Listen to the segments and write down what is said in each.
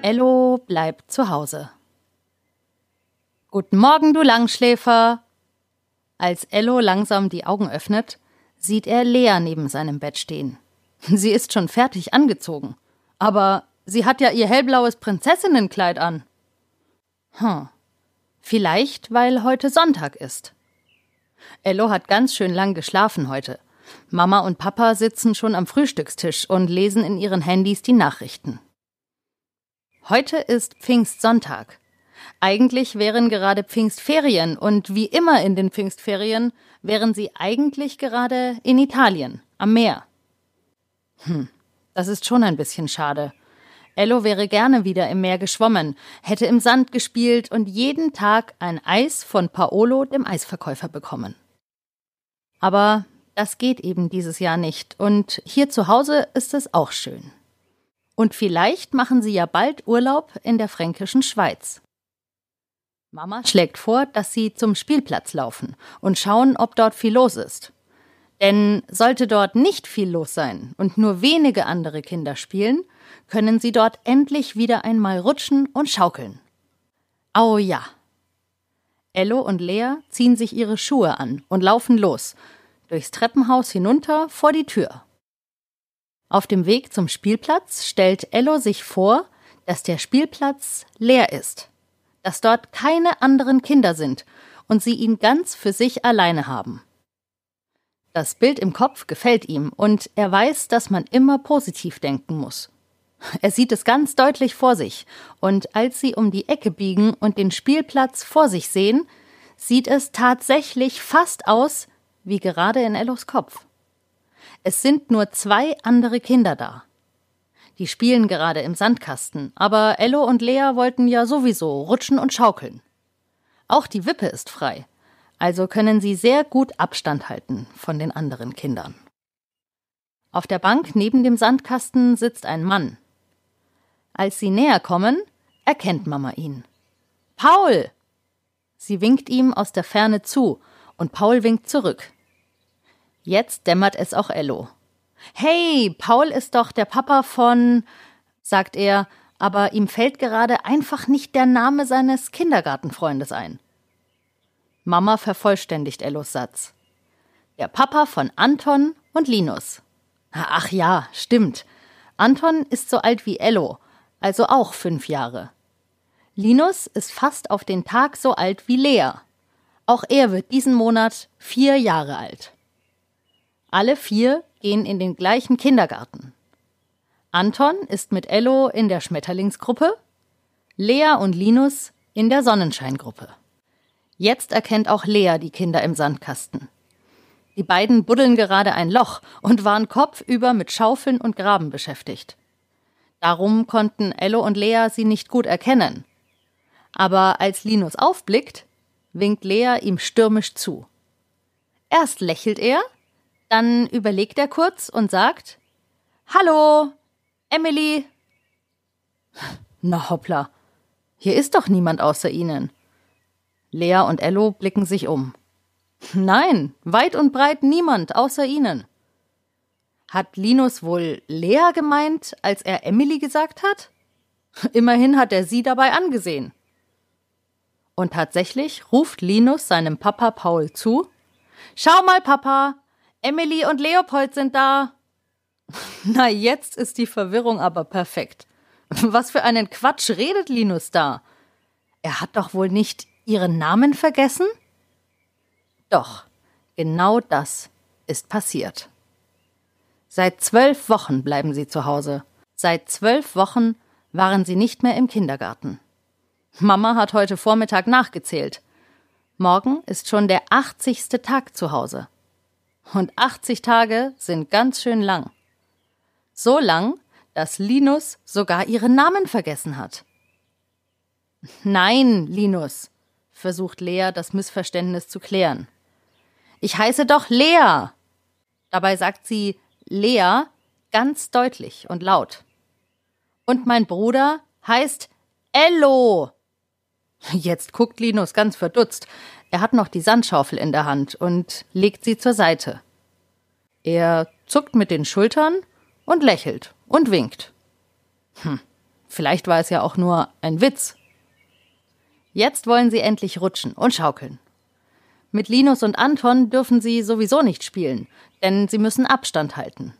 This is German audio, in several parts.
Ello bleibt zu Hause. Guten Morgen, du Langschläfer. Als Ello langsam die Augen öffnet, sieht er Lea neben seinem Bett stehen. Sie ist schon fertig angezogen. Aber sie hat ja ihr hellblaues Prinzessinnenkleid an. Hm. Vielleicht, weil heute Sonntag ist. Ello hat ganz schön lang geschlafen heute. Mama und Papa sitzen schon am Frühstückstisch und lesen in ihren Handys die Nachrichten. Heute ist Pfingstsonntag. Eigentlich wären gerade Pfingstferien und wie immer in den Pfingstferien wären sie eigentlich gerade in Italien, am Meer. Hm, das ist schon ein bisschen schade. Ello wäre gerne wieder im Meer geschwommen, hätte im Sand gespielt und jeden Tag ein Eis von Paolo, dem Eisverkäufer, bekommen. Aber das geht eben dieses Jahr nicht und hier zu Hause ist es auch schön. Und vielleicht machen sie ja bald Urlaub in der fränkischen Schweiz. Mama schlägt vor, dass sie zum Spielplatz laufen und schauen, ob dort viel los ist. Denn sollte dort nicht viel los sein und nur wenige andere Kinder spielen, können sie dort endlich wieder einmal rutschen und schaukeln. Au ja. Ello und Lea ziehen sich ihre Schuhe an und laufen los, durchs Treppenhaus hinunter vor die Tür. Auf dem Weg zum Spielplatz stellt Ello sich vor, dass der Spielplatz leer ist dass dort keine anderen Kinder sind und sie ihn ganz für sich alleine haben. Das Bild im Kopf gefällt ihm und er weiß, dass man immer positiv denken muss. Er sieht es ganz deutlich vor sich, und als sie um die Ecke biegen und den Spielplatz vor sich sehen, sieht es tatsächlich fast aus wie gerade in Ellos Kopf. Es sind nur zwei andere Kinder da. Die spielen gerade im Sandkasten, aber Ello und Lea wollten ja sowieso rutschen und schaukeln. Auch die Wippe ist frei, also können sie sehr gut Abstand halten von den anderen Kindern. Auf der Bank neben dem Sandkasten sitzt ein Mann. Als sie näher kommen, erkennt Mama ihn. Paul! Sie winkt ihm aus der Ferne zu, und Paul winkt zurück. Jetzt dämmert es auch Ello. Hey, Paul ist doch der Papa von, sagt er, aber ihm fällt gerade einfach nicht der Name seines Kindergartenfreundes ein. Mama vervollständigt Ellos Satz. Der Papa von Anton und Linus. Ach ja, stimmt. Anton ist so alt wie Ello, also auch fünf Jahre. Linus ist fast auf den Tag so alt wie Lea. Auch er wird diesen Monat vier Jahre alt. Alle vier gehen in den gleichen Kindergarten. Anton ist mit Ello in der Schmetterlingsgruppe, Lea und Linus in der Sonnenscheingruppe. Jetzt erkennt auch Lea die Kinder im Sandkasten. Die beiden buddeln gerade ein Loch und waren kopfüber mit Schaufeln und Graben beschäftigt. Darum konnten Ello und Lea sie nicht gut erkennen. Aber als Linus aufblickt, winkt Lea ihm stürmisch zu. Erst lächelt er, dann überlegt er kurz und sagt: Hallo, Emily. Na hoppla, hier ist doch niemand außer Ihnen. Lea und Ello blicken sich um. Nein, weit und breit niemand außer Ihnen. Hat Linus wohl Lea gemeint, als er Emily gesagt hat? Immerhin hat er sie dabei angesehen. Und tatsächlich ruft Linus seinem Papa Paul zu: Schau mal, Papa, Emily und Leopold sind da. Na, jetzt ist die Verwirrung aber perfekt. Was für einen Quatsch redet Linus da? Er hat doch wohl nicht ihren Namen vergessen? Doch, genau das ist passiert. Seit zwölf Wochen bleiben sie zu Hause. Seit zwölf Wochen waren sie nicht mehr im Kindergarten. Mama hat heute Vormittag nachgezählt. Morgen ist schon der achtzigste Tag zu Hause. Und 80 Tage sind ganz schön lang. So lang, dass Linus sogar ihren Namen vergessen hat. Nein, Linus, versucht Lea das Missverständnis zu klären. Ich heiße doch Lea. Dabei sagt sie Lea ganz deutlich und laut. Und mein Bruder heißt Ello. Jetzt guckt Linus ganz verdutzt. Er hat noch die Sandschaufel in der Hand und legt sie zur Seite. Er zuckt mit den Schultern und lächelt und winkt. Hm, Vielleicht war es ja auch nur ein Witz. Jetzt wollen sie endlich rutschen und schaukeln. Mit Linus und Anton dürfen sie sowieso nicht spielen, denn sie müssen Abstand halten.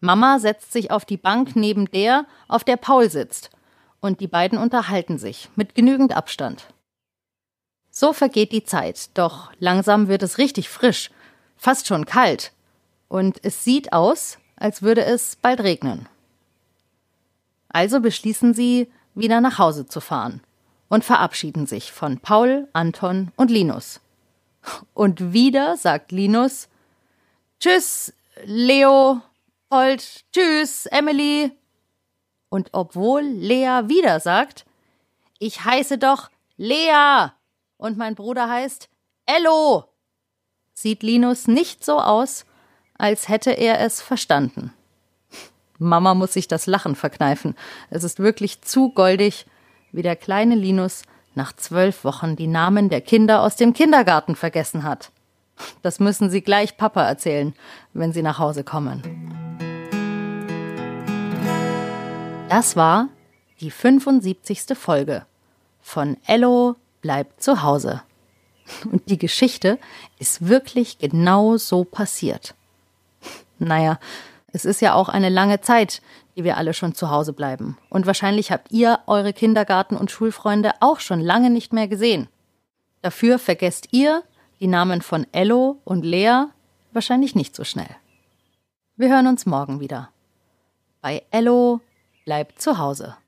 Mama setzt sich auf die Bank neben der, auf der Paul sitzt, und die beiden unterhalten sich mit genügend Abstand. So vergeht die Zeit, doch langsam wird es richtig frisch, fast schon kalt, und es sieht aus, als würde es bald regnen. Also beschließen sie, wieder nach Hause zu fahren und verabschieden sich von Paul, Anton und Linus. Und wieder sagt Linus Tschüss, Leo, Holt, Tschüss, Emily. Und obwohl Lea wieder sagt, ich heiße doch Lea und mein Bruder heißt Ello, sieht Linus nicht so aus, als hätte er es verstanden. Mama muss sich das Lachen verkneifen. Es ist wirklich zu goldig, wie der kleine Linus nach zwölf Wochen die Namen der Kinder aus dem Kindergarten vergessen hat. Das müssen Sie gleich Papa erzählen, wenn Sie nach Hause kommen. Das war die 75. Folge von Ello bleibt zu Hause. Und die Geschichte ist wirklich genau so passiert. Naja, es ist ja auch eine lange Zeit, die wir alle schon zu Hause bleiben. Und wahrscheinlich habt ihr eure Kindergarten- und Schulfreunde auch schon lange nicht mehr gesehen. Dafür vergesst ihr die Namen von Ello und Lea wahrscheinlich nicht so schnell. Wir hören uns morgen wieder. Bei Ello bleibt zu Hause.